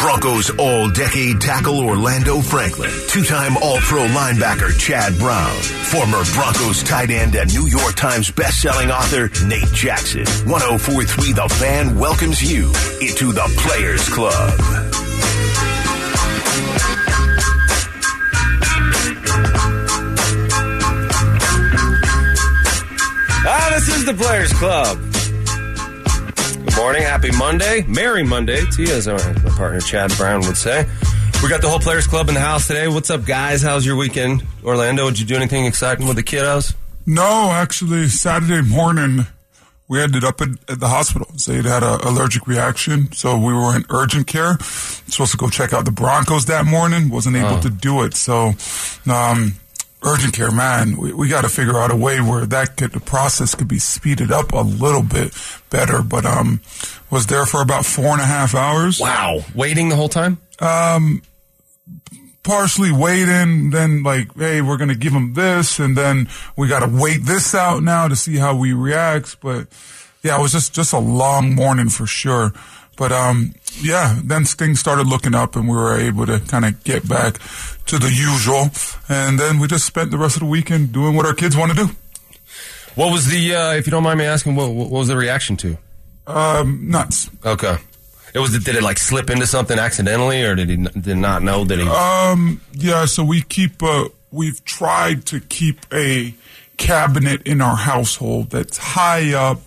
Broncos all decade tackle Orlando Franklin, two time All Pro linebacker Chad Brown, former Broncos tight end and New York Times best-selling author Nate Jackson. 1043 The Fan welcomes you into the Players Club. Ah, this is the Players Club. Morning, happy Monday, Merry Monday to you, as my partner Chad Brown would say. We got the whole Players Club in the house today. What's up, guys? How's your weekend, Orlando? Did you do anything exciting with the kiddos? No, actually, Saturday morning we ended up at, at the hospital. They had an allergic reaction, so we were in urgent care. Supposed to go check out the Broncos that morning, wasn't able to do it. So, um, urgent care, man, we, we got to figure out a way where that could, the process could be speeded up a little bit better. But um, was there for about four and a half hours. Wow, waiting the whole time. Um, partially waiting, then like, hey, we're gonna give him this, and then we gotta wait this out now to see how he reacts. But yeah, it was just just a long morning for sure. But um, yeah, then things started looking up, and we were able to kind of get back to the usual. And then we just spent the rest of the weekend doing what our kids want to do. What was the, uh, if you don't mind me asking, what, what was the reaction to? Um, nuts. Okay. It was. Did it like slip into something accidentally, or did he did not know that he? Um, yeah, so we keep, uh, we've tried to keep a cabinet in our household that's high up,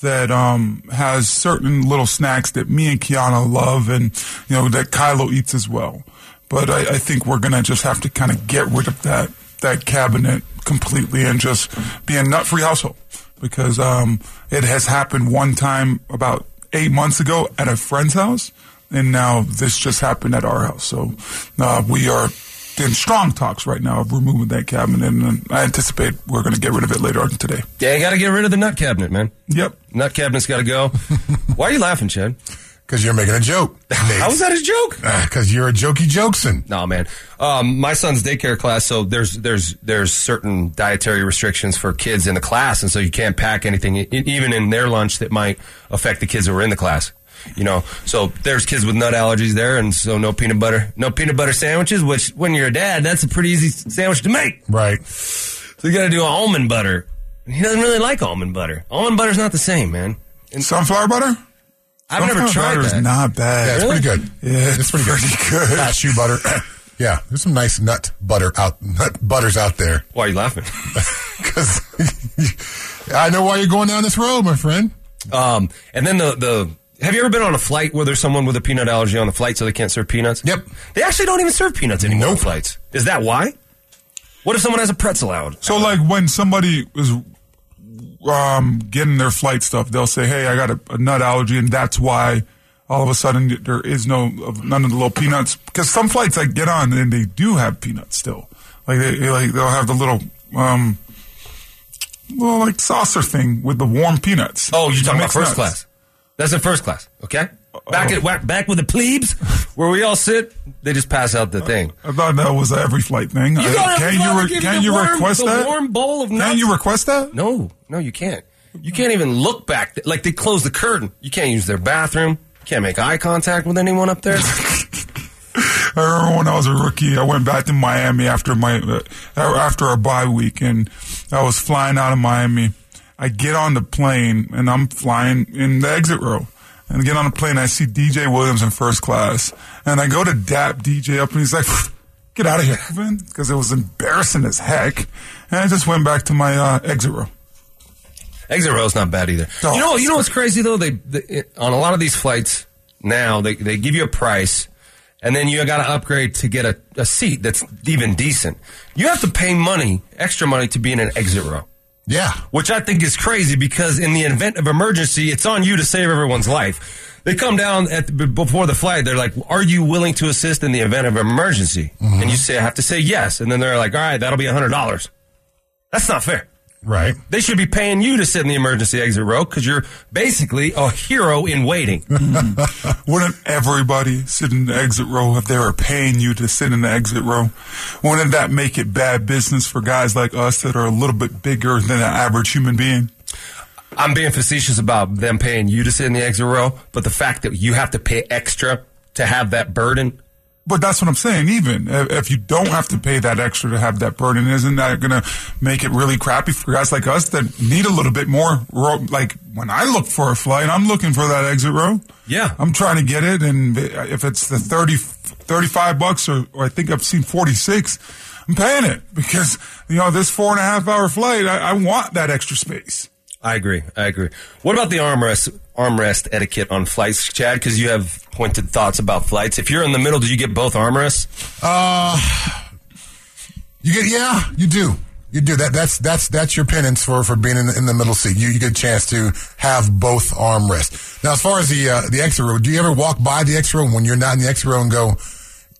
that, um, has certain little snacks that me and Kiana love and, you know, that Kylo eats as well. But I, I think we're gonna just have to kind of get rid of that, that cabinet completely and just be a nut-free household. Because, um, it has happened one time about eight months ago at a friend's house and now this just happened at our house. So uh, we are in strong talks right now of removing that cabinet, and I anticipate we're going to get rid of it later on today. yeah, you got to get rid of the nut cabinet, man. Yep. Nut cabinet's got to go. Why are you laughing, Chad? Because you're making a joke. How was that a joke? Because you're a jokey jokeson. No, man. Um, my son's daycare class, so there's there's there's certain dietary restrictions for kids in the class, and so you can't pack anything, even in their lunch, that might affect the kids who are in the class. You know, so there's kids with nut allergies there, and so no peanut butter, no peanut butter sandwiches. Which, when you're a dad, that's a pretty easy sandwich to make. Right. So you got to do almond butter. He doesn't really like almond butter. Almond butter's not the same, man. And Sunflower butter? I've never tried butter is that. not bad. Yeah, it's Really? pretty good. Yeah, it's it's pretty good. pretty good. Cashew butter. yeah, there's some nice nut butter out, nut butters out there. Why are you laughing? Because I know why you're going down this road, my friend. Um, and then the the. Have you ever been on a flight where there's someone with a peanut allergy on the flight, so they can't serve peanuts? Yep. They actually don't even serve peanuts anymore on flights. Is that why? What if someone has a pretzel out? So, like, when somebody is um, getting their flight stuff, they'll say, "Hey, I got a, a nut allergy," and that's why all of a sudden there is no none of the little peanuts. Because some flights I get on and they do have peanuts still. Like they they, like they'll have the little um, little like saucer thing with the warm peanuts. Oh, you're talking about first nuts. class. That's in first class, okay? Back at back, with the plebes, where we all sit, they just pass out the thing. I thought that was an every flight thing. You I- go to every can you re- can you warm- request that? warm bowl of nuts? Can you request that? No, no, you can't. You can't even look back. Like they close the curtain. You can't use their bathroom. You can't make eye contact with anyone up there. I remember when I was a rookie, I went back to Miami after my uh, after our bye week, and I was flying out of Miami. I get on the plane, and I'm flying in the exit row. And I get on the plane, I see DJ Williams in first class, and I go to dap DJ up, and he's like, "Get out of here, Evan," because it was embarrassing as heck. And I just went back to my uh, exit row. Exit row's not bad either. No, you know, you know what's crazy though? They, they on a lot of these flights now they they give you a price, and then you got to upgrade to get a, a seat that's even decent. You have to pay money, extra money, to be in an exit row. Yeah. which I think is crazy because in the event of emergency, it's on you to save everyone's life. They come down at the, before the flight. They're like, "Are you willing to assist in the event of emergency?" And mm-hmm. you say, "I have to say yes." And then they're like, "All right, that'll be a hundred dollars." That's not fair. Right. They should be paying you to sit in the emergency exit row because you're basically a hero in waiting. Wouldn't everybody sit in the exit row if they were paying you to sit in the exit row? Wouldn't that make it bad business for guys like us that are a little bit bigger than an average human being? I'm being facetious about them paying you to sit in the exit row, but the fact that you have to pay extra to have that burden. But that's what I'm saying. Even if, you don't have to pay that extra to have that burden, isn't that going to make it really crappy for guys like us that need a little bit more? Row? Like when I look for a flight, I'm looking for that exit row. Yeah. I'm trying to get it, and if it's the 30, 35 bucks, or, or I think I've seen 46, I'm paying it because you know this four and a half hour flight, I, I want that extra space. I agree. I agree. What about the armrest armrest etiquette on flights, Chad? Because you have pointed thoughts about flights. If you're in the middle, do you get both armrests? Uh, you get yeah, you do. You do that. That's that's that's your penance for for being in the, in the middle seat. You, you get a chance to have both armrests. Now, as far as the uh, the extra row, do you ever walk by the extra row when you're not in the extra row and go?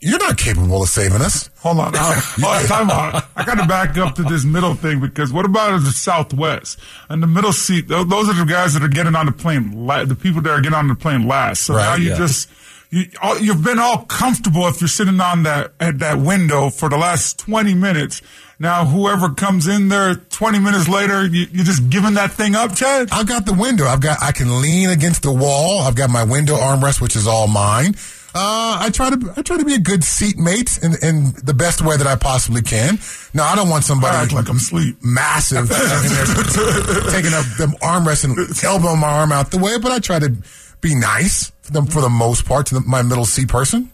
You're not capable of saving us. Hold on. I, time out. I got to back up to this middle thing because what about the Southwest and the middle seat? Those are the guys that are getting on the plane. The people that are getting on the plane last. So Right, now you yeah. just you all- you've been all comfortable if you're sitting on that at that window for the last 20 minutes. Now whoever comes in there 20 minutes later, you, you're just giving that thing up, Chad. I've got the window. I've got. I can lean against the wall. I've got my window armrest, which is all mine. Uh, I try to. I try to be a good seatmate in, in the best way that I possibly can. Now, I don't want somebody I act like I'm asleep. massive taking up the armrest and elbowing my arm out the way. But I try to be nice for the, for the most part to the, my middle seat person.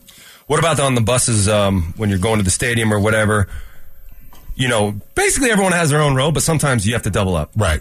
What about on the buses um, when you're going to the stadium or whatever? You know, basically everyone has their own row, but sometimes you have to double up. Right.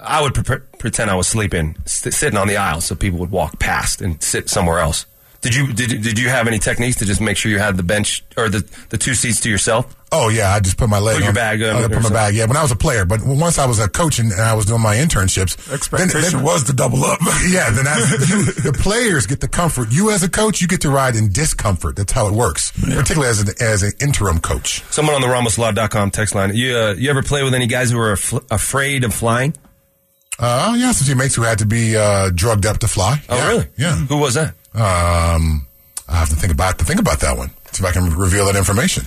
I would pre- pretend I was sleeping, st- sitting on the aisle, so people would walk past and sit somewhere else. Did you did, did you have any techniques to just make sure you had the bench or the, the two seats to yourself? Oh yeah, I just put my leg Put your on, bag on I put my something. bag. Yeah, when I was a player, but once I was a coach and, and I was doing my internships, Expectation then- was to double up. Yeah, then I, you, the players get the comfort. You as a coach, you get to ride in discomfort. That's how it works, particularly as an, as an interim coach. Someone on the RamosLaw.com text line. You uh, you ever play with any guys who are af- afraid of flying? Uh, yeah, some teammates who had to be uh, drugged up to fly. Oh, yeah, really? Yeah. Who was that? Um, I have to think about to think about that one. See if I can reveal that information.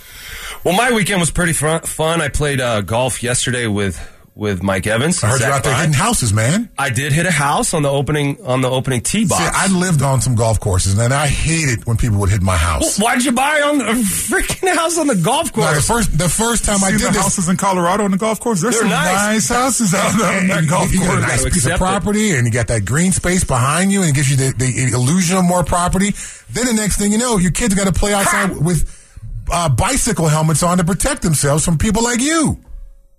Well, my weekend was pretty fun. I played uh, golf yesterday with with Mike Evans. I heard Zach you're out there Bryan. hitting houses, man. I did hit a house on the opening on the opening tee box. See, I lived on some golf courses, and I hated when people would hit my house. Well, why'd you buy on a freaking house on the golf No, the course? first the first time I See did the this, houses in Colorado on the golf course. There's some nice. nice, houses out there on And that you- golf you got a course. nice piece of accept it. property, and you got that green space behind you, and it gives you the, the illusion of more property. Then the next thing you know, your kids got to play outside with uh, bicycle helmets on to protect themselves from people like you.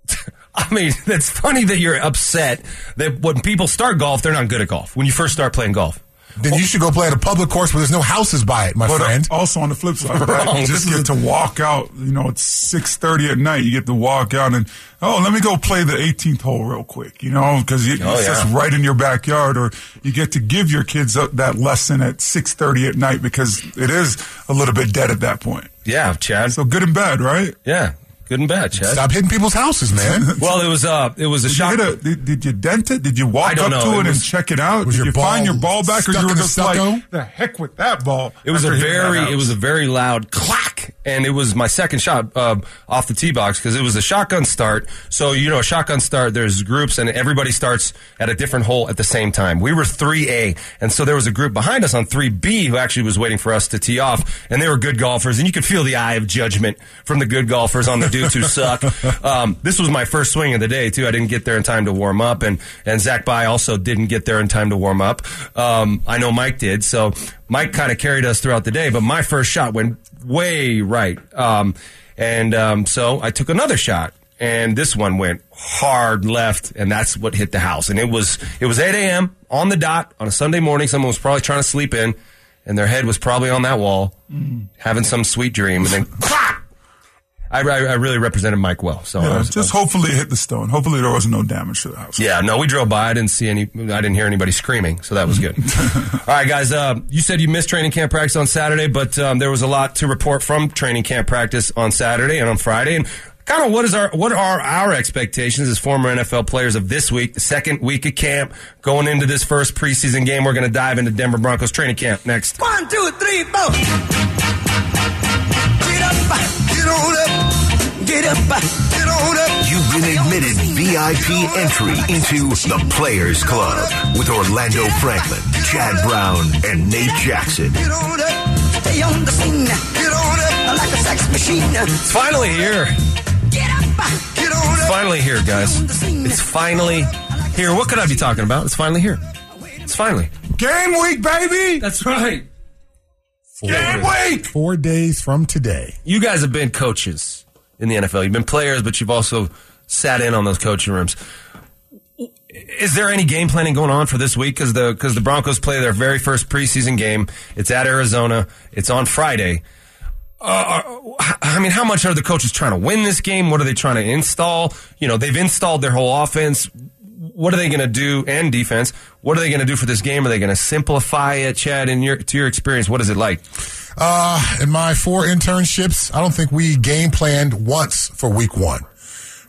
I mean, it's funny that you're upset that when people start golf, they're not good at golf. When you first start playing golf, Then you should go play at a public course where there's no houses by it, my But uh, friend. also on the flip side, of that, Wrong. you just get to walk out. You know, it's six thirty at night. You get to walk out and oh, let me go play the 18th hole real quick. You know, because Oh, it's yeah. just right in your backyard. Or you get to give your kids uh, that lesson at six thirty at night because it is a little bit dead at that point. yeah, Chad. So good and bad, right? Yeah, good and bad, Chad. Stop hitting people's houses, man. Well, it was uh, it was a Did shock. hit a, did, did you dent it? Did you walk up know. to It it, was- and check it out? was did your you find ball your ball back, or stuck you were in the just like, the heck with that ball? It was a after hitting that very, it was a very loud clack, and it was my second shot uh, off the tee box because it was a shotgun start. So you know, a shotgun start. There's groups, and everybody starts at a different hole at the same time. We were three A, and so there was a group behind us on three B who actually was waiting for us to tee off, and they were good golfers, and you could feel the eye of judgment from the good golfers on the dudes who suck. Um, this was my first swing of the day too. I didn't get there in time to warm up, and and Zach By also didn't get there in time to warm up. Um, I know Mike did, so Mike kind of carried us throughout the day. But my first shot went way right, um, and um, so I took another shot, and this one went hard left, and that's what hit the house. And it was it was 8 a.m. on the dot on a Sunday morning. Someone was probably trying to sleep in, and their head was probably on that wall, having some sweet dream, and then. I, I really represented Mike well, so I Yeah, was- just hopefully it hit the stone. Hopefully there was no damage to the house. yeah, no, we drove by. I didn't see any. I didn't hear anybody screaming, so that was good. All right, guys. Uh, you said you missed training camp practice on Saturday, but um, there was a lot to report from training camp practice on Saturday and on Friday. And kind of what is our what are our expectations as former NFL players of this week, the second week of camp, going into this first preseason game? We're going to dive into Denver Broncos training camp next. One, two, three, four. Get on up, Get up, get on up. You've been admitted VIP entry into the Players Club with Orlando Franklin, Chad Brown, and Nate Jackson. Get on up, stay on the scene. Get on up like a sex machine. It's finally here. Get up, get on It's finally here, guys. It's finally here. What could I be talking about? It's finally here. It's finally. Game week, baby. That's right. Game week. Four days from today. You guys have been coaches in the NFL. You've been players, but you've also sat in on those coaching rooms. Is there any game planning going on for this week? Because the because the Broncos play their very first preseason game. It's at Arizona. It's on Friday. Uh, I mean, how much are the coaches trying to win this game? What are they trying to install? You know, they've installed their whole offense. What are they going to do and defense? What are they going to do for this game? Are they going to simplify it, Chad? In your to your experience, what is it like? Uh, in my four internships, I don't think we game planned once for week one.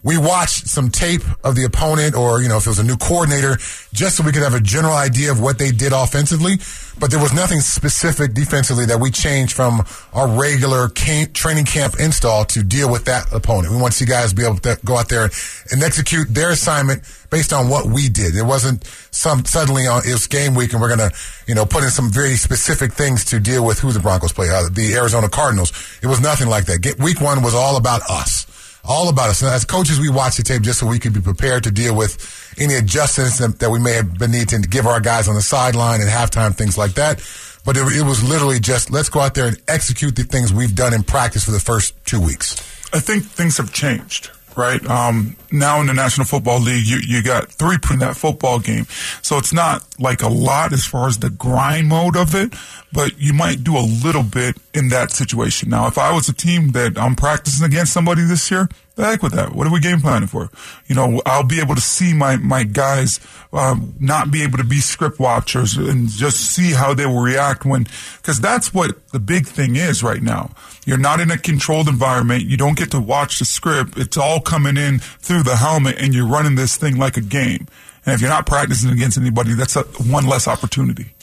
We watched some tape of the opponent or, you know, if it was a new coordinator, just so we could have a general idea of what they did offensively. But there was nothing specific defensively that we changed from our regular camp, training camp install to deal with that opponent. We want to see guys be able to go out there and execute their assignment based on what we did. It wasn't some suddenly on, it was game week and we're going to, you know, put in some very specific things to deal with who the Broncos play, uh, the Arizona Cardinals. It was nothing like that. Get, week one was all about us all about us. And as coaches, we watch the tape just so we could be prepared to deal with any adjustments that, we may have been needing to give our guys on the sideline and halftime, things like that. But it was literally just let's go out there and execute the things we've done in practice for the first two weeks. I think things have changed, right? Um, now in the National Football League, you, you got three in that football game. So it's not like a lot as far as the grind mode of it, but you might do a little bit in that situation. Now, if I was a team that I'm practicing against somebody this year, the heck with that. What are we game planning for? You know, I'll be able to see my, my guys, um, not be able to be script watchers and just see how they will react when, cause that's what the big thing is right now. You're not in a controlled environment. You don't get to watch the script. It's all coming in through the helmet and you're running this thing like a game. And if you're not practicing against anybody, that's a, one less opportunity.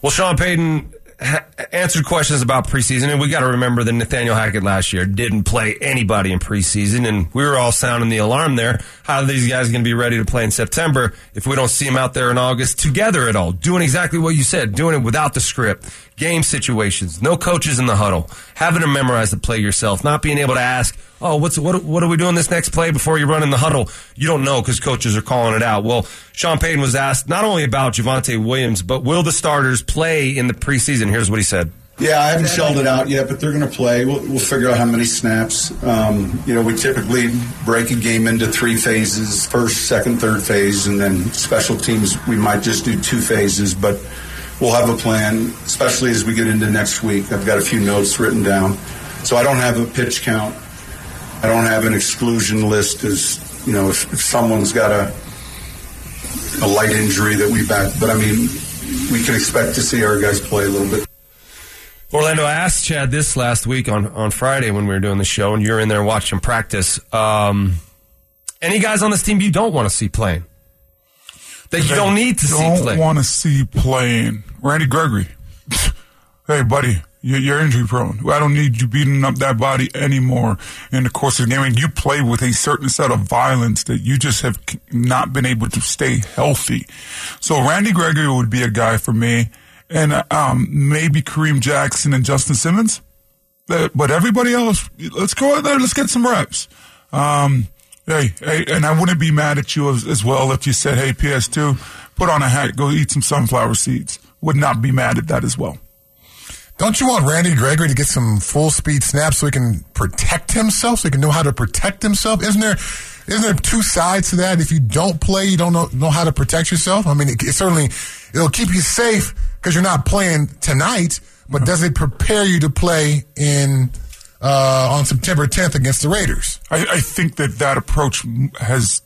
Well, Sean Payton answered questions about preseason, and we got to remember that Nathaniel Hackett last year didn't play anybody in preseason, and we were all sounding the alarm there. How are these guys going to be ready to play in September if we don't see them out there in August together at all, doing exactly what you said, doing it without the script, game situations, no coaches in the huddle, having to memorize the play yourself, not being able to ask, oh, what's what, what are we doing this next play before you run in the huddle? You don't know because coaches are calling it out. Well, Sean Payton was asked not only about Javonte Williams, but will the starters play in the preseason? Here's what he said. Yeah, I haven't shelled it out yet, but they're going to play. We'll, we'll figure out how many snaps. Um, you know, we typically break a game into three phases first, second, third phase, and then special teams, we might just do two phases, but we'll have a plan, especially as we get into next week. I've got a few notes written down. So I don't have a pitch count. I don't have an exclusion list as, you know, if, if someone's got a, a light injury that we back, but I mean, we can expect to see our guys play a little bit. Orlando I asked Chad this last week on, on Friday when we were doing the show, and you're in there watching practice. Um, any guys on this team you don't want to see playing? That you don't need to see don't want to see playing. Randy Gregory. hey, buddy, you're, you're injury prone. I don't need you beating up that body anymore in the course of the game. And you play with a certain set of violence that you just have not been able to stay healthy. So Randy Gregory would be a guy for me. And um, maybe Kareem Jackson and Justin Simmons. But everybody else, let's go out there. Let's get some reps. Um, hey, hey, and I wouldn't be mad at you as, as well if you said, "Hey, PS2, put on a hat, go eat some sunflower seeds." Would not be mad at that as well. Don't you want Randy Gregory to get some full speed snaps so he can protect himself, so he can know how to protect himself? Isn't there, isn't there two sides to that? If you don't play, you don't know, know how to protect yourself. I mean, it, it certainly it'll keep you safe because you're not playing tonight. But mm-hmm. does it prepare you to play in uh, on September 10th against the Raiders? I, I think that that approach has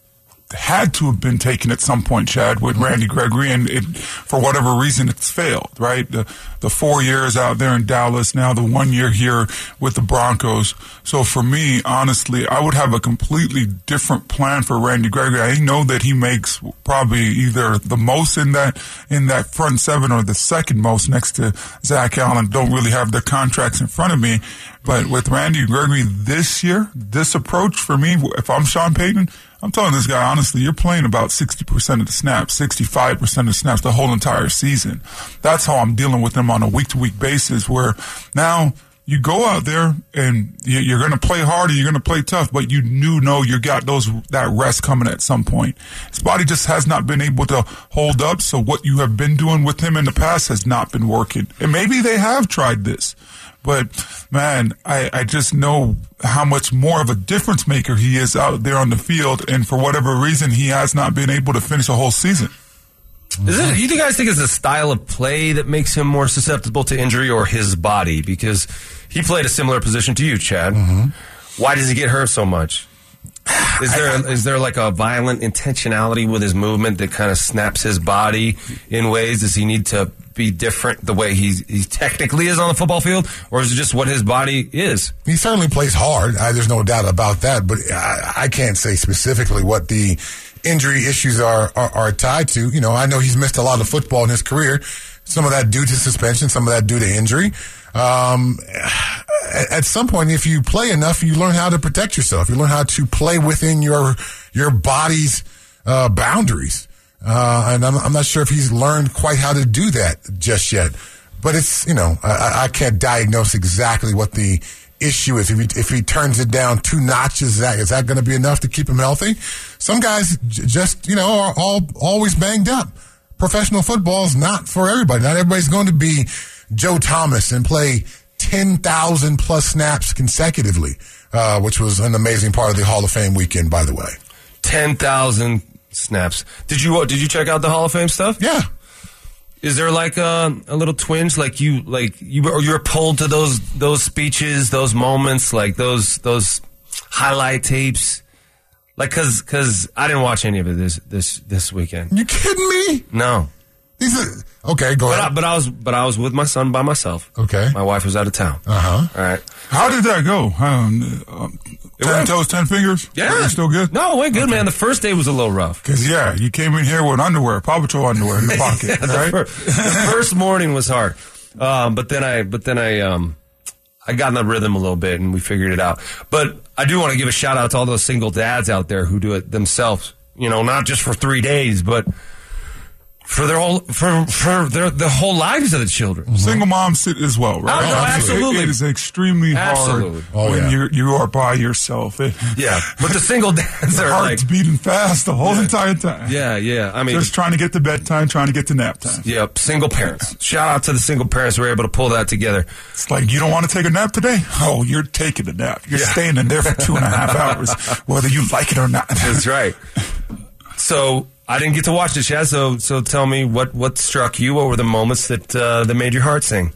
had to have been taken at some point, Chad, with Randy Gregory, and it, for whatever reason, it's failed. Right, the the four years out there in Dallas, now the one year here with the Broncos. So for me, honestly, I would have a completely different plan for Randy Gregory. I know that he makes probably either the most in that in that front seven or the second most next to Zach Allen. Don't really have their contracts in front of me, but with Randy Gregory this year, this approach for me, if I'm Sean Payton. I'm telling this guy honestly, you're playing about 60% of the snaps, 65% of the snaps the whole entire season. That's how I'm dealing with him on a week to week basis where now you go out there and you- you're going to play hard and you're going to play tough, but you do know you got those, that rest coming at some point. His body just has not been able to hold up. So what you have been doing with him in the past has not been working. And maybe they have tried this. But man, I, I just know how much more of a difference maker he is out there on the field, and for whatever reason, he has not been able to finish a whole season. Is it? You guys think it's the style of play that makes him more susceptible to injury, or his body? Because he played a similar position to you, Chad. Mm-hmm. Why does he get hurt so much? Is there is there like a violent intentionality with his movement that kind of snaps his body in ways? Does he need to be different the way he he technically is on the football field, or is it just what his body is? He certainly plays hard. I, there's no doubt about that. But I, I can't say specifically what the injury issues are, are are tied to. You know, I know he's missed a lot of football in his career. Some of that due to suspension, some of that due to injury. Um, at, some point, if you play enough, you learn how to protect yourself. You learn how to play within your your body's uh, boundaries. Uh, and I'm, I'm not sure if he's learned quite how to do that just yet. But it's you know I- I, I can't diagnose exactly what the issue is. If he if he turns it down two notches, is that is that going to be enough to keep him healthy? Some guys j- just you know are all always banged up. Professional football is not for everybody. Not everybody's going to be Joe Thomas and play ten thousand plus snaps consecutively, uh, which was an amazing part of the Hall of Fame weekend, by the way. Ten thousand snaps. Did you did you check out the Hall of Fame stuff? Yeah. Is there like a, a little twinge, like you, like you, or you're pulled to those those speeches, those moments, like those those highlight tapes, like because because I didn't watch any of it this this this weekend. You kidding me? No, These are, okay, go but I, ahead. but I was but I was with my son by myself. Okay. my wife was out of town. Uh huh. All right, How did that go? Um, um, ten went- toes, ten fingers. yeah, still good? No, it went good, man. The first day was a little rough. Because yeah, you came in here with underwear, Paw Patrol underwear in the pocket, Yeah, the, right? fir- the first morning was hard, um, but then I, but then I, um, I got in the rhythm a little bit and we figured it out. But I do want to give a shout out to all those single dads out there who do it themselves. You know, not just for three days, but for their whole for for their the whole lives of the children. Mm-hmm. Single moms sit as well, right? Oh, no, absolutely. It, it is extremely Absolutely. hard Oh, when yeah. you're you are by yourself. It, Yeah, but the single dads are like, heart's beating fast the whole entire time. yeah, yeah. I mean, Just trying to get to bedtime, trying to get to nap time. Yep, single parents. Shout out to the single parents who were able to pull that together. It's like you don't want to take a nap today. Oh, you're taking a nap. You're Yeah. staying in there for two and a half hours, whether you like it or not. That's right. So I didn't get to watch it, Chad. So so tell me what what struck you. What were the moments that uh, that made your heart sing?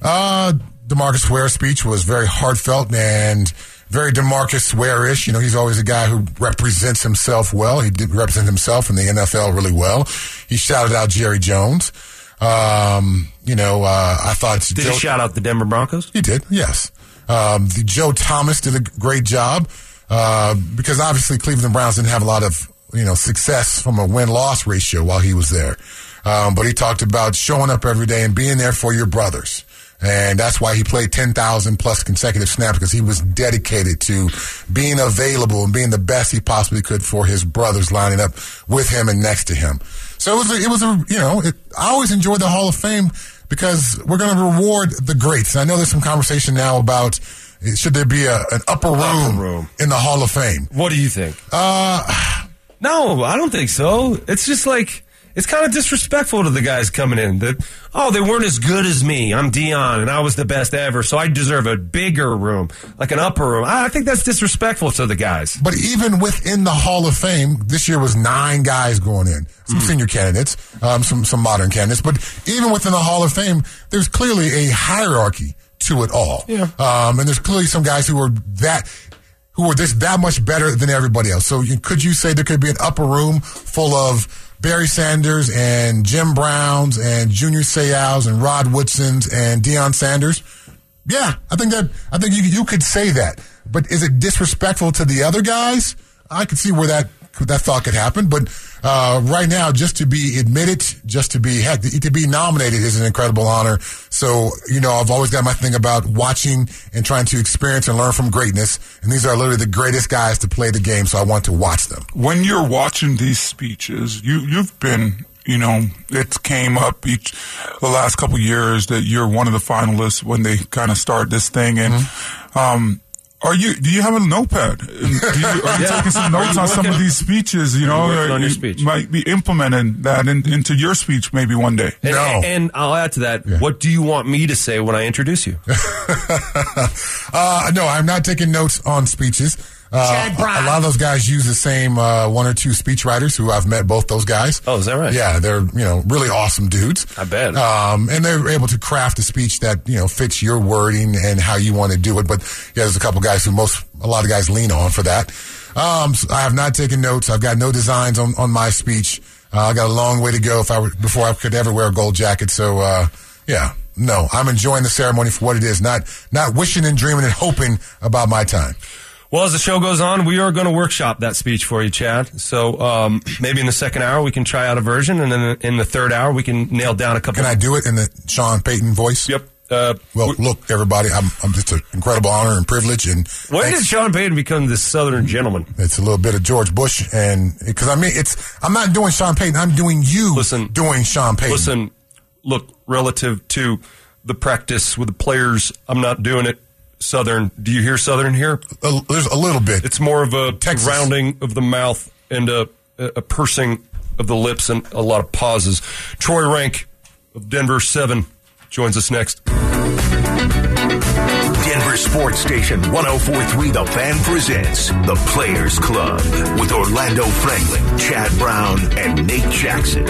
Uh, Demarcus Ware's speech was very heartfelt and very Demarcus Ware-ish. You know, he's always a guy who represents himself well. He did represent himself in the NFL really well. He shouted out Jerry Jones. Um, you know, uh, I thought Did Joe- you shout out the Denver Broncos? He did, yes. Um, the Joe Thomas did a great job uh, because obviously Cleveland Browns didn't have a lot of you know success from a win loss ratio while he was there. Um, but he talked about showing up every day and being there for your brothers. And that's why he played 10,000 plus consecutive snaps because he was dedicated to being available and being the best he possibly could for his brothers lining up with him and next to him. So it was a, it was a, you know, it, I always enjoyed the Hall of Fame because we're going to reward the greats. And I know there's some conversation now about should there be a, an upper room, room. in the Hall of Fame? What do you think? Uh, No, I don't think so. It's just like it's kind of disrespectful to the guys coming in that oh they weren't as good as me. I'm Deion and I was the best ever, so I deserve a bigger room, like an upper room. I I think that's disrespectful to the guys. But even within the Hall of Fame, this year was nine guys going in. Some Hmm. senior candidates, um, some some modern candidates. But even within the Hall of Fame, there's clearly a hierarchy to it all. Yeah. Um, and there's clearly some guys who are that who are just that much better than everybody else. So you, could you say there could be an upper room full of Barry Sanders and Jim Browns and Junior Seaus and Rod Woodsons and Deion Sanders? Yeah, I think that I think you you could say that. But is it disrespectful to the other guys? I could see where that that thought could happen. But uh, right now, just to be admitted, just to be heck, to be nominated is an incredible honor. So you know, I've always got my thing about watching and trying to experience and learn from greatness. And these are literally the greatest guys to play the game. So I want to watch them. When you're watching these speeches, you you've been you know, it came up each the last couple years that you're one of the finalists when they kind of start this thing, and mm-hmm. um, are you? Do you have a notepad? You, are you yeah. taking some notes on some of these speeches? You know, on your speech. might be implementing that in, into your speech maybe one day. And, no, and I'll add to that. Yeah. What do you want me to say when I introduce you? uh, no, I'm not taking notes on speeches. Uh, a lot of those guys use the same uh, one or two speechwriters who I've met both those guys. Oh, is that right? Yeah, they're you know really awesome dudes. I bet. Um, and they're able to craft a speech that you know fits your wording and how you want to do it. But yeah, there's a couple guys who most a lot of guys lean on for that. Um, so I have not taken notes. I've got no designs on on my speech. Uh, I got a long way to go if I were, before I could ever wear a gold jacket. So uh, yeah, no, I'm enjoying the ceremony for what it is. Not not wishing and dreaming and hoping about my time. Well, as the show goes on, we are going to workshop that speech for you, Chad. So um, maybe in the second hour we can try out a version, and then in the third hour we can nail down a couple. Can I do it in the Sean Payton voice? Yep. Uh, well, look, everybody, I'm, I'm just an incredible honor and privilege. And when thanks. did Sean Payton become this Southern gentleman? It's a little bit of George Bush, and because I mean, it's I'm not doing Sean Payton. I'm doing you. Listen, doing Sean Payton. Listen, look, relative to the practice with the players, I'm not doing it Southern. Do you hear Southern here? A, there's a little bit. It's more of a Texas. rounding of the mouth and a, a pursing of the lips and a lot of pauses. Troy Renck of Denver 7 joins us next. Denver Sports Station 1043 The Fan presents The Players Club with Orlando Franklin, Chad Brown, and Nate Jackson.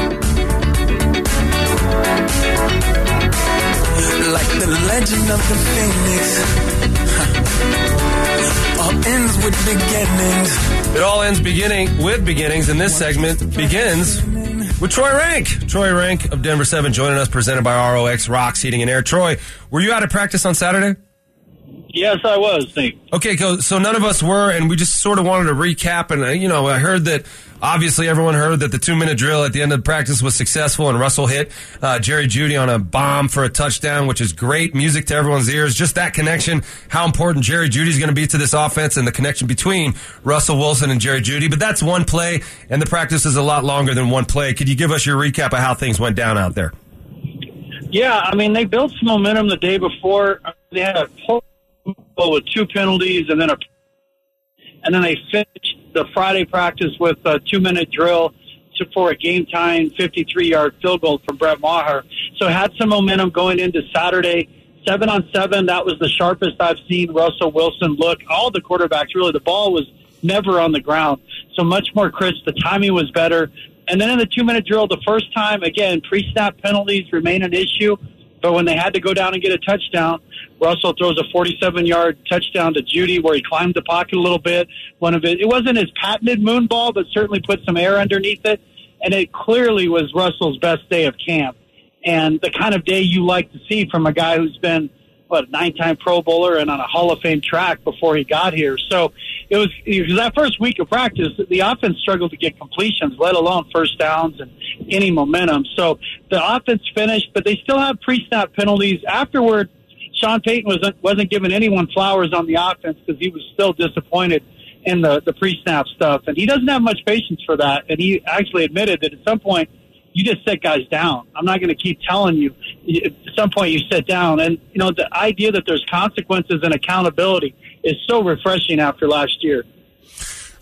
Like the legend of the phoenix all ends with beginnings. It all ends beginning with beginnings, and this segment begins with Troy Renck. Troy Renck of Denver 7 joining us, presented by ROX Rocks Heating and Air. Troy, were you out of practice on Saturday? Yes, I was. Nate. Okay, so none of us were, and we just sort of wanted to recap. And uh, you know, I heard that obviously everyone heard that the two minute drill at the end of the practice was successful, and Russell hit uh, Jerry Jeudy on a bomb for a touchdown, which is great music to everyone's ears. Just that connection, how important Jerry Jeudy is going to be to this offense, and the connection between Russell Wilson and Jerry Jeudy. But that's one play, and the practice is a lot longer than one play. Could you give us your recap of how things went down out there? Yeah, I mean they built some momentum the day before. They had a pull with two penalties and then a and then they finished the Friday practice with a two minute drill to, for a game time 53 yard field goal from Brett Maher. So had some momentum going into Saturday. Seven on seven, that was the sharpest I've seen Russell Wilson look. All the quarterbacks, really, the ball was never on the ground. So much more crisp. The timing was better. And then in the two minute drill, the first time, again, pre snap penalties remain an issue. But when they had to go down and get a touchdown, Russell throws a 47 yard touchdown to Jeudy where he climbed the pocket a little bit. One of it, it wasn't his patented moon ball, but certainly put some air underneath it. And it clearly was Russell's best day of camp and the kind of day you like to see from a guy who's been what nine-time Pro Bowler and on a Hall of Fame track before he got here. So it was, it was that first week of practice. The offense struggled to get completions, let alone first downs and any momentum. So the offense finished, but they still have pre-snap penalties. Afterward, Sean Payton wasn't wasn't giving anyone flowers on the offense because he was still disappointed in the the pre-snap stuff, and he doesn't have much patience for that. And he actually admitted that at some point you just sit guys down. I'm not going to keep telling you. At some point, you sit down, and you know the idea that there's consequences and accountability is so refreshing after last year.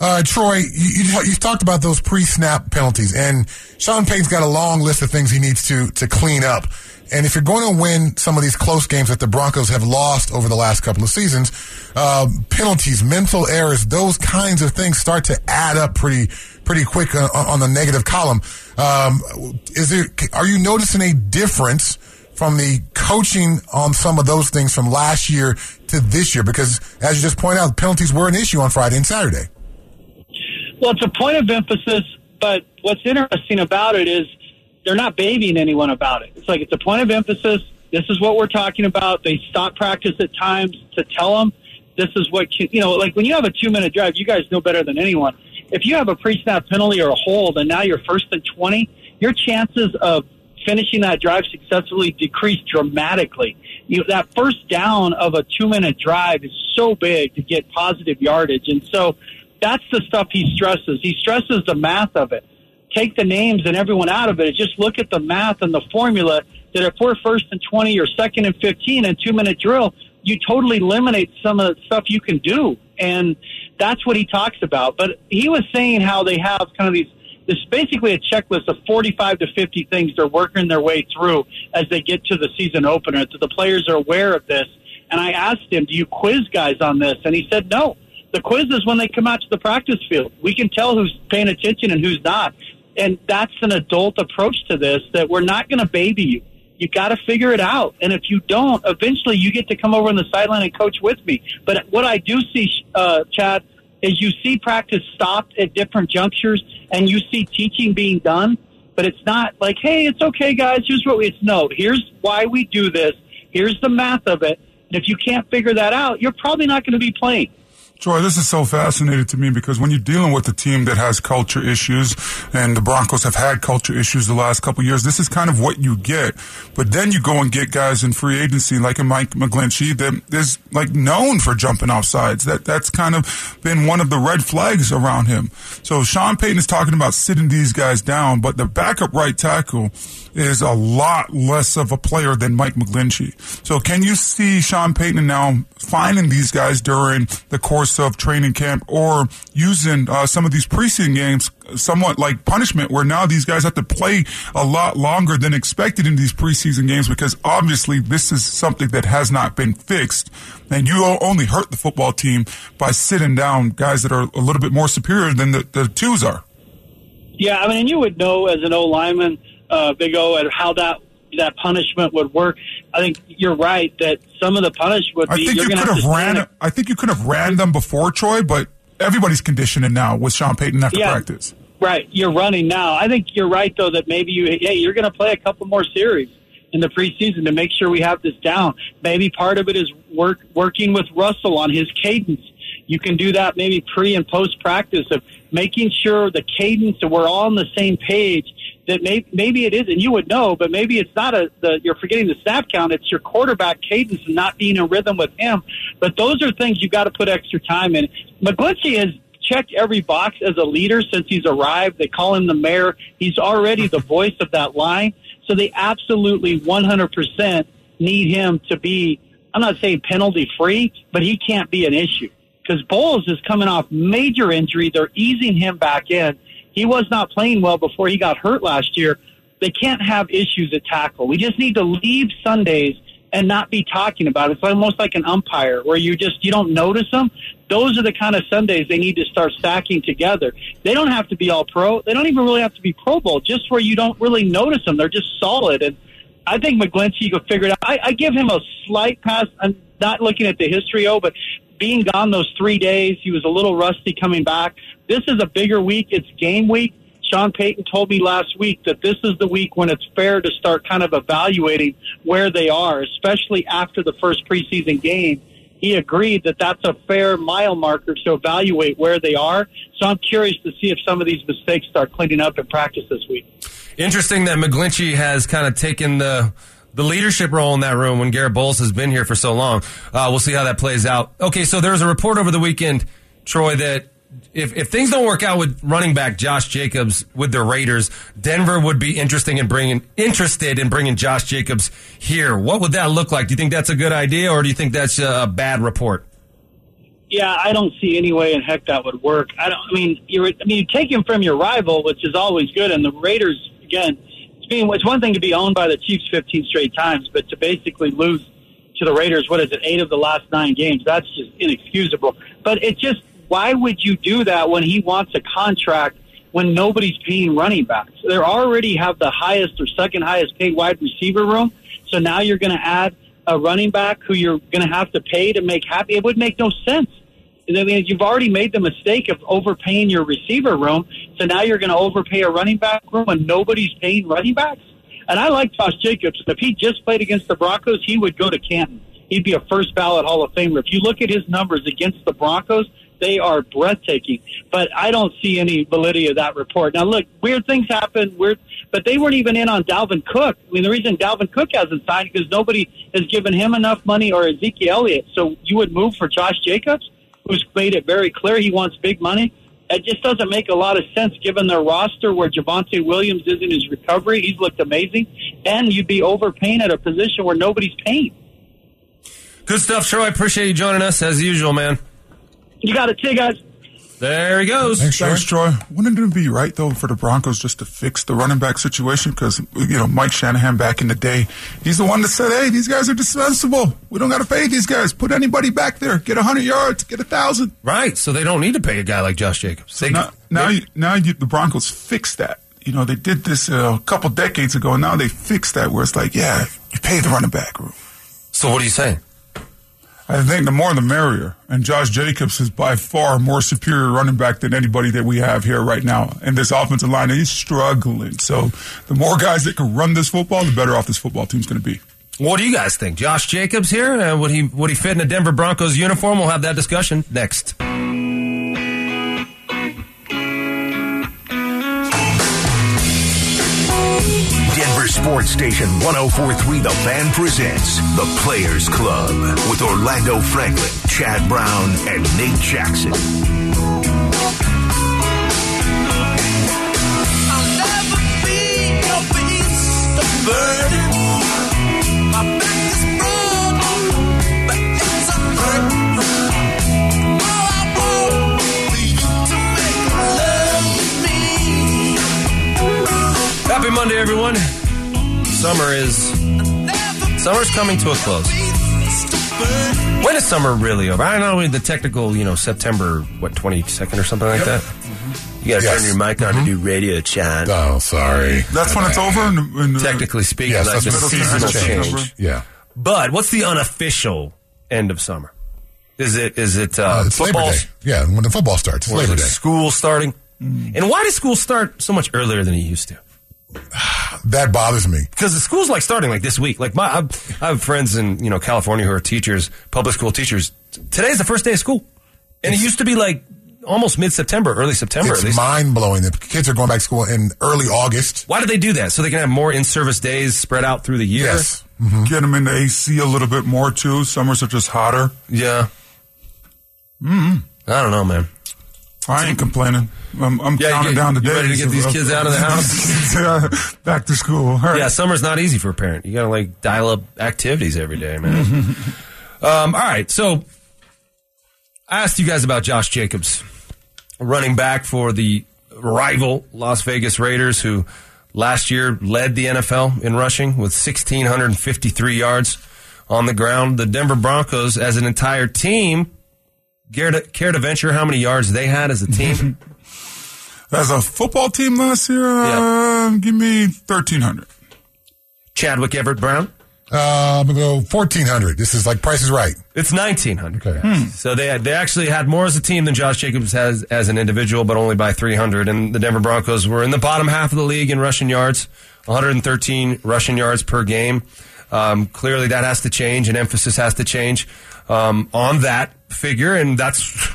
Uh, Troy, you, you, you, talked about those pre-snap penalties, and Sean Payton's got a long list of things he needs to to clean up. And if you're going to win some of these close games that the Broncos have lost over the last couple of seasons, uh, penalties, mental errors, those kinds of things start to add up pretty pretty quick on, on the negative column. Um, is there? Are you noticing a difference from the coaching on some of those things from last year to this year? Because as you just pointed out, penalties were an issue on Friday and Saturday. Well, it's a point of emphasis, but what's interesting about it is they're not babying anyone about it. It's like it's a point of emphasis. This is what we're talking about. They stop practice at times to tell them this is what you know. Like when you have a two minute drive, you guys know better than anyone. If you have a pre snap penalty or a hold, and now you're first and twenty, your chances of finishing that drive successfully decrease dramatically. You that first down of a two minute drive is so big to get positive yardage, and so that's the stuff he stresses. He stresses the math of it. Take the names and everyone out of it. Just look at the math and the formula that if we're first and 20 or second and 15 and two minute drill, you totally eliminate some of the stuff you can do. And that's what he talks about. But he was saying how they have kind of these, this basically a checklist of 45 to 50 things they're working their way through as they get to the season opener. So the players are aware of this. And I asked him, do you quiz guys on this? And he said, no the quiz is when they come out to the practice field. We can tell who's paying attention and who's not. And that's an adult approach to this that we're not going to baby you. You got to figure it out. And if you don't, eventually you get to come over on the sideline and coach with me. But what I do see, uh, Chad, is you see practice stopped at different junctures and you see teaching being done. But it's not like, hey, it's okay, guys. Here's what we, it's no, here's why we do this. Here's the math of it. And if you can't figure that out, you're probably not going to be playing. Troy, this is so fascinating to me because when you're dealing with a team that has culture issues, and the Broncos have had culture issues the last couple years, this is kind of what you get. But then you go and get guys in free agency like a Mike McGlinchey that is like known for jumping off sides. That that's kind of been one of the red flags around him. So Sean Payton is talking about sitting these guys down, but the backup right tackle is a lot less of a player than Mike McGlinchey. So can you see Sean Payton now finding these guys during the course of training camp or using uh, some of these preseason games somewhat like punishment where now these guys have to play a lot longer than expected in these preseason games because obviously this is something that has not been fixed and you only hurt the football team by sitting down guys that are a little bit more superior than the, the twos are. Yeah, I mean, you would know as an O lineman – uh, Big O and how that that punishment would work. I think you're right that some of the punishment would be. I think you could have, have ran. I think you could have ran them before Troy, but everybody's conditioning now with Sean Payton after yeah, practice. Right, you're running now. I think you're right though that maybe you hey you're going to play a couple more series in the preseason to make sure we have this down. Maybe part of it is work working with Russell on his cadence. You can do that maybe pre and post practice of making sure the cadence that we're all on the same page that may, maybe it is, and you would know, but maybe it's not a, the, you're forgetting the snap count. It's your quarterback cadence and not being in rhythm with him. But those are things you've got to put extra time in. McGlinchey has checked every box as a leader since he's arrived. They call him the mayor. He's already the voice of that line. So they absolutely 100% need him to be, I'm not saying penalty free, but he can't be an issue because Bolles is coming off major injury. They're easing him back in. He was not playing well before he got hurt last year. They can't have issues at tackle. We just need to leave Sundays and not be talking about it. It's almost like an umpire where you just you don't notice them. Those are the kind of Sundays they need to start stacking together. They don't have to be all pro. They don't even really have to be Pro Bowl. Just where you don't really notice them, they're just solid. And I think McGlinchey could figure it out. I, I give him a slight pass. I'm not looking at the history, oh, but being gone those three days, he was a little rusty coming back. This is a bigger week. It's game week. Sean Payton told me last week that this is the week when it's fair to start kind of evaluating where they are, especially after the first preseason game. He agreed that that's a fair mile marker to evaluate where they are. So I'm curious to see if some of these mistakes start cleaning up in practice this week. Interesting that McGlinchey has kind of taken the the leadership role in that room when Garett Bolles has been here for so long. Uh, we'll see how that plays out. Okay, so there was a report over the weekend, Troy, that if, if things don't work out with running back Josh Jacobs with the Raiders, Denver would be interesting in bringing interested in bringing Josh Jacobs here. What would that look like? Do you think that's a good idea, or do you think that's a bad report? Yeah, I don't see any way in heck that would work. I don't. I mean, you're. I mean, you take him from your rival, which is always good, and the Raiders again. Being. It's one thing to be owned by the Chiefs 15 straight times, but to basically lose to the Raiders, what is it, eight of the last nine games? That's just inexcusable. But it just why would you do that when he wants a contract when nobody's paying running backs? They already have the highest or second highest paid wide receiver room. So now you're going to add a running back who you're going to have to pay to make happy. It would make no sense. I mean, you've already made the mistake of overpaying your receiver room, so now you're going to overpay a running back room, and nobody's paying running backs. And I like Josh Jacobs. If he just played against the Broncos, he would go to Canton. He'd be a first ballot Hall of Famer. If you look at his numbers against the Broncos, they are breathtaking. But I don't see any validity of that report. Now, look, weird things happen. Weird, but they weren't even in on Dalvin Cook. I mean, the reason Dalvin Cook hasn't signed because nobody has given him enough money or Ezekiel Elliott. So you would move for Josh Jacobs, who's made it very clear he wants big money. It just doesn't make a lot of sense given their roster where Javonte Williams is in his recovery. He's looked amazing. And you'd be overpaying at a position where nobody's paying. Good stuff, Troy. I appreciate you joining us as usual, man. You got it. You guys. There he goes. Thanks, Thanks, Troy. Wouldn't it be right though for the Broncos just to fix the running back situation? Because you know Mike Shanahan back in the day, he's the one that said, "Hey, these guys are dispensable. We don't got to pay these guys. Put anybody back there. Get hundred yards. Get a thousand. Right. So they don't need to pay a guy like Josh Jacobs. So now, now, they- you, now you, the Broncos fixed that. You know they did this uh, a couple decades ago, and now they fixed that where it's like, yeah, you pay the running back. so what are you saying? I think the more the merrier. And Josh Jacobs is by far more superior running back than anybody that we have here right now. And this offensive line, he's struggling. So the more guys that can run this football, the better off this football team's going to be. What do you guys think? Josh Jacobs here? Uh, would he would he fit in a Denver Broncos uniform? We'll have that discussion next. Denver Sports Station 1043 The Fan presents The Players Club with Orlando Franklin, Chad Brown, and Nate Jackson. I'll never be your beast of burden. My back is broken, but it's a hurt. All I want for you to make love to me. Happy Monday, everyone. Summer is summer's coming to a close. When is summer really over? I don't know the technical, you know, September what twenty second or something like that. You got to Yes. turn your mic on to do radio, chat. Oh, sorry. That's when it's over. In, the- in Technically speaking, Yes, like that's the middle seasonal season change. change. Yeah. But what's the unofficial end of summer? Is it is it uh, Uh, it's Labor? Day. Yeah, when the football starts. It's Or is Labor it Day. school starting? And why does school start so much earlier than it used to? That bothers me. Because the school's like starting like this week. Like my, I I have friends in you know California who are teachers, public school teachers. Today's the first day of school, and it used to be like almost mid September, early September at It's least. mind blowing that kids are going back to school in early August. Why do they do that? So they can have more in service days spread out through the year. Yes. Get them in the AC a little bit more too. Summers are just hotter. Yeah. Hmm. I don't know, man. I ain't complaining. I'm, I'm Yeah, counting you- down the days. ready to get these kids out of the house? back to school. Right. Yeah, summer's not easy for a parent. You gotta like dial up activities every day, man. um, all right, so I asked you guys about Josh Jacobs, running back for the rival Las Vegas Raiders, who last year led the NFL in rushing with 1,653 yards on the ground. The Denver Broncos, as an entire team, care to, care to venture how many yards they had as a team? As a football team last year, uh, give me 1,300. Chadwick Everett Brown. Uh, I'm to go 1400. This is like Price is Right. It's 1900. Okay. So they they actually had more as a team than Josh Jacobs has as an individual, but only by 300. And the Denver Broncos were in the bottom half of the league in rushing yards, 113 rushing yards per game. Um, clearly, that has to change, and emphasis has to change um, on that figure, and that's.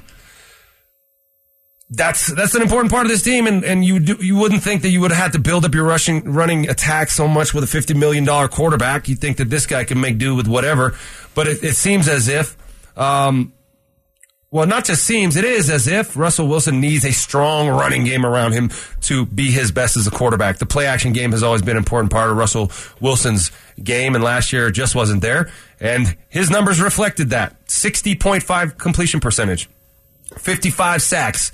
That's that's an important part of this team, and, and you do, you wouldn't think that you would have had to build up your rushing running attack so much with a fifty million dollar quarterback. You think that this guy can make do with whatever, but it, it seems as if um, well, not just seems, it is as if Russell Wilson needs a strong running game around him to be his best as a quarterback. The play action game has always been an important part of Russell Wilson's game, and last year just wasn't there. And his numbers reflected that 60.5 completion percentage, 55 sacks,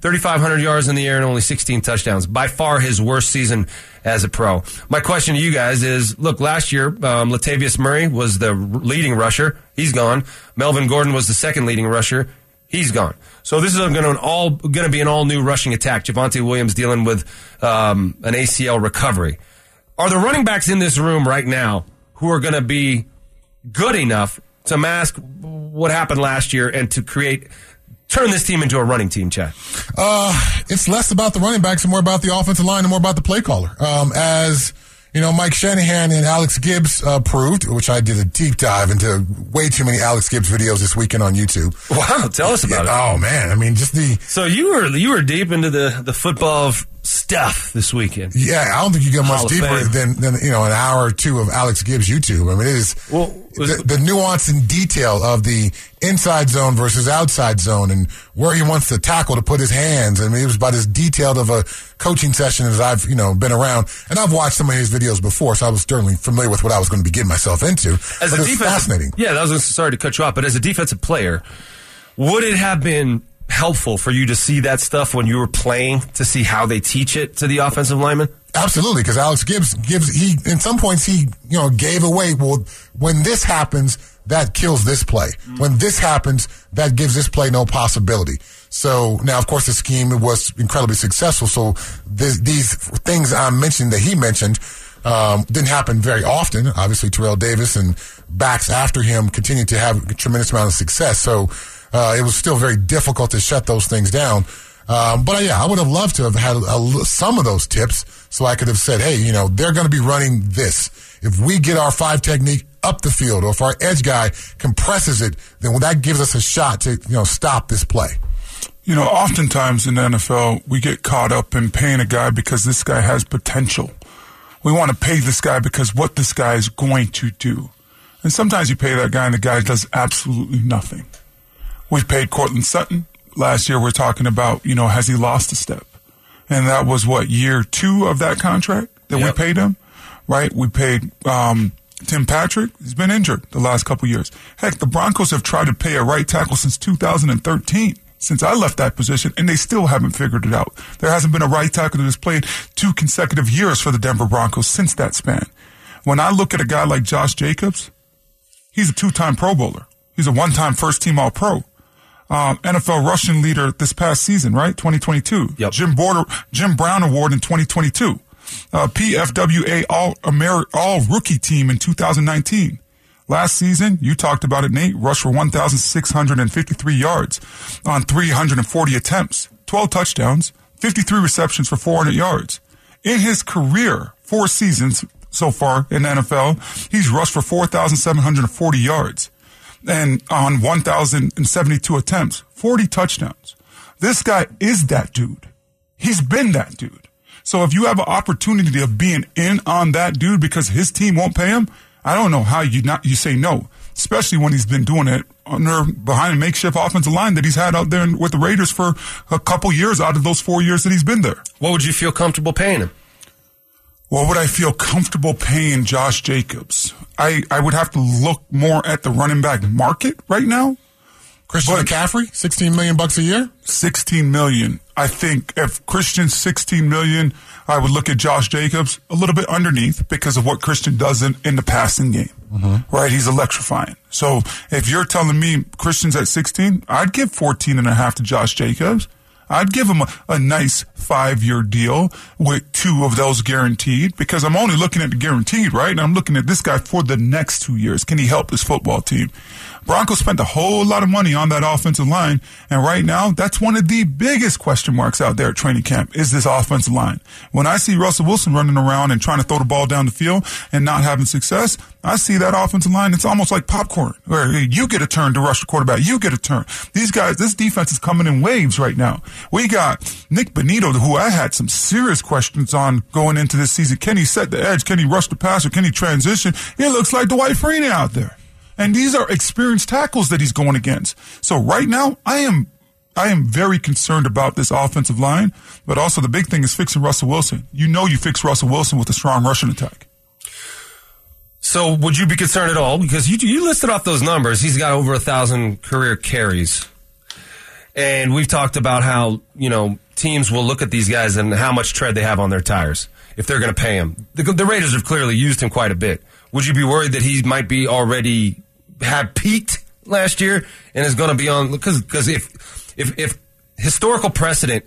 3,500 yards in the air, and only 16 touchdowns. By far his worst season as a pro. My question to you guys is look, last year, um, Latavius Murray was the leading rusher. He's gone. Melvin Gordon was the second leading rusher. He's gone. So this is going to all going to be an all new rushing attack. Javonte Williams dealing with um, an ACL recovery. Are the running backs in this room right now who are going to be good enough to mask what happened last year and to create turn this team into a running team, Chad? Uh, it's less about the running backs and more about the offensive line and more about the play caller. Um, as you know, Mike Shanahan and Alex Gibbs uh, proved, which I did a deep dive into way too many Alex Gibbs videos this weekend on YouTube. Wow, tell us about it. Oh man, I mean, just the So you were you were deep into the the football f- stuff this weekend. yeah. I don't think you get much deeper than than you know an hour or two of Alex Gibbs YouTube. I mean, it is Well, the, the nuance and detail of the inside zone versus outside zone and where he wants to tackle to put his hands. I mean, it was about as detailed of a coaching session as I've, you know, been around. And I've watched some of his videos before, so I was certainly familiar with what I was going to be getting myself into. As but a it's defensive, fascinating. Yeah, that was sorry to cut you off, but as a defensive player, would it have been helpful for you to see that stuff when you were playing to see how they teach it to the offensive lineman? Absolutely, because Alex Gibbs gives he in some points he you know gave away. Well, when this happens, that kills this play. When this happens, that gives this play no possibility. So now, of course, the scheme was incredibly successful. So this, these things I mentioned that he mentioned um, didn't happen very often. Obviously, Terrell Davis and backs after him continued to have a tremendous amount of success. So uh, it was still very difficult to shut those things down. Um, but uh, yeah, I would have loved to have had a, l- some of those tips so I could have said, hey, you know, they're going to be running this. If we get our five technique up the field or if our edge guy compresses it, then that gives us a shot to, you know, stop this play. You know, oftentimes in the NFL, we get caught up in paying a guy because this guy has potential. We want to pay this guy because what this guy is going to do. And sometimes you pay that guy and the guy does absolutely nothing. We've paid Courtland Sutton. Last year we're talking about, you know, has he lost a step? And that was what, year two of that contract that Yep. we paid him? Right? We paid um, Tim Patrick. He's been injured the last couple years. Heck, the Broncos have tried to pay a right tackle since 2013, since I left that position, and they still haven't figured it out. There hasn't been a right tackle that has played two consecutive years for the Denver Broncos since that span. When I look at a guy like Josh Jacobs, he's a two-time Pro Bowler. He's a one-time first-team All-Pro. Um, NFL rushing leader this past season, right? 2022. Yep. Jim Border, Jim Brown Award in 2022. Uh, PFWA All Amer- All Rookie Team in 2019. Last season, you talked about it, Nate, rushed for 1,653 yards on 340 attempts, 12 touchdowns, 53 receptions for 400 yards. In his career, four seasons so far in the NFL, he's rushed for 4,740 yards and on 1,072 attempts, 40 touchdowns. This guy is that dude. He's been that dude. So if you have an opportunity of being in on that dude because his team won't pay him, I don't know how you not you say no, especially when he's been doing it under behind a makeshift offensive line that he's had out there with the Raiders for a couple years out of those four years that he's been there. What would you feel comfortable paying him? What would I feel comfortable paying Josh Jacobs? I, I would have to look more at the running back market right now. Christian But- McCaffrey, 16 million bucks a year? 16 million. I think if Christian's 16 million, I would look at Josh Jacobs a little bit underneath because of what Christian does in, in the passing game. Mm-hmm. Right? He's electrifying. So if you're telling me Christian's at 16, I'd give 14 and a half to Josh Jacobs. I'd give him a, a nice five year deal with two of those guaranteed because I'm only looking at the guaranteed, right? And I'm looking at this guy for the next two years. Can he help this football team? Broncos spent a whole lot of money on that offensive line, and right now, that's one of the biggest question marks out there at training camp is this offensive line. When I see Russell Wilson running around and trying to throw the ball down the field and not having success, I see that offensive line. It's almost like popcorn, where you get a turn to rush the quarterback, you get a turn. These guys, this defense is coming in waves right now. We got Nik Bonitto, who I had some serious questions on going into this season. Can he set the edge? Can he rush the passer? Can he transition? It looks like Dwight Freeney out there. And these are experienced tackles that he's going against. So right now, I am I am very concerned about this offensive line, but also the big thing is fixing Russell Wilson. You know you fix Russell Wilson with a strong rushing attack. So would you be concerned at all? Because you you listed off those numbers. He's got over a thousand career carries, and we've talked about how you know teams will look at these guys and how much tread they have on their tires if they're going to pay him. The, the Raiders have clearly used him quite a bit. Would you be worried that he might be already had peaked last year and is going to be on because because if if if historical precedent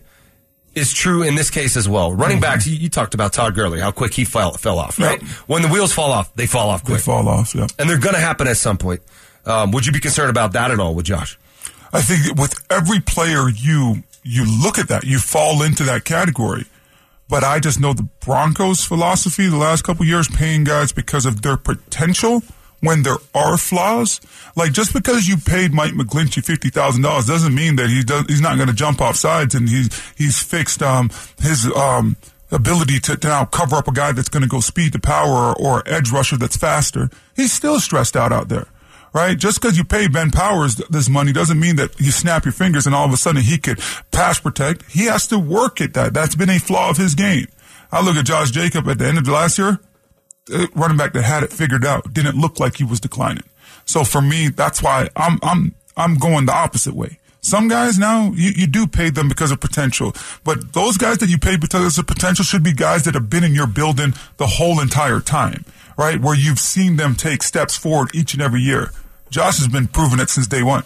is true in this case as well. Running backs, you, you talked about Todd Gurley, how quick he fell, fell off, right? Yep. When the wheels fall off, they fall off They quick. fall off. Yeah. And they're going to happen at some point. Um, would you be concerned about that at all with Josh? I think with every player you you look at that, you fall into that category. But I just know the Broncos' philosophy the last couple years, paying guys because of their potential when there are flaws. Like just because you paid Mike McGlinchey fifty thousand dollars doesn't mean that he does, he's not going to jump off sides and he's he's fixed um, his um, ability to, to now cover up a guy that's going to go speed to power or, or edge rusher that's faster. He's still stressed out out there right? Just because you pay Ben Powers this money doesn't mean that you snap your fingers and all of a sudden he could pass protect. He has to work at that. That's been a flaw of his game. I look at Josh Jacob at the end of the last year, Uh, running back that had it figured out didn't look like he was declining. So for me, that's why I'm I'm I'm going the opposite way. Some guys now you, you do pay them because of potential, but those guys that you pay because of potential should be guys that have been in your building the whole entire time, right? Where you've seen them take steps forward each and every year. Josh has been proving it since day one.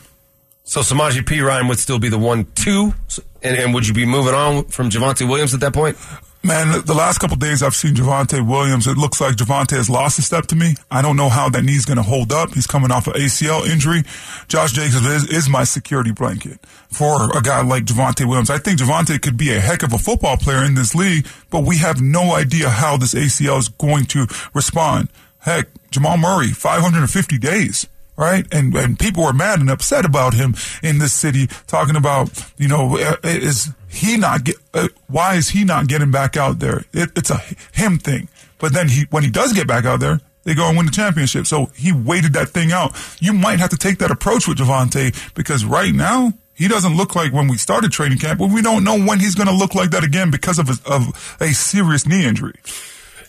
So Samaje Perine would still be the one, two, and, and would you be moving on from Javonte Williams at that point? Man, the last couple days I've seen Javonte Williams. It looks like Javonte has lost a step to me. I don't know how that knee's going to hold up. He's coming off an ACL injury. Josh Jacobs is, is my security blanket for a guy like Javonte Williams. I think Javonte could be a heck of a football player in this league, but we have no idea how this ACL is going to respond. Heck, Jamal Murray, 550 days right? And and people were mad and upset about him in this city, talking about you know uh, is he not get uh, why is he not getting back out there? It, it's a him thing. But then he when he does get back out there. They go and win the championship. So he waited that thing out. You might have to take that approach with Javonte because right now he doesn't look like when we started training camp, but we don't know when he's going to look like that again because of, his, of a serious knee injury.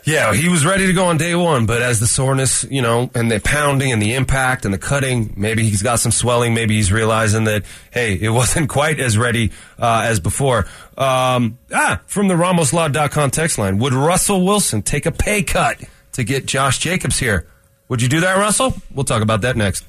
Yeah, he was ready to go on day one, but as the soreness, you know, and the pounding and the impact and the cutting, maybe he's got some swelling. Maybe he's realizing that, hey, it wasn't quite as ready uh, as before. Um, ah, from the RamosLaw.com text line, would Russell Wilson take a pay cut to get Josh Jacobs here? Would you do that, Russell? We'll talk about that next.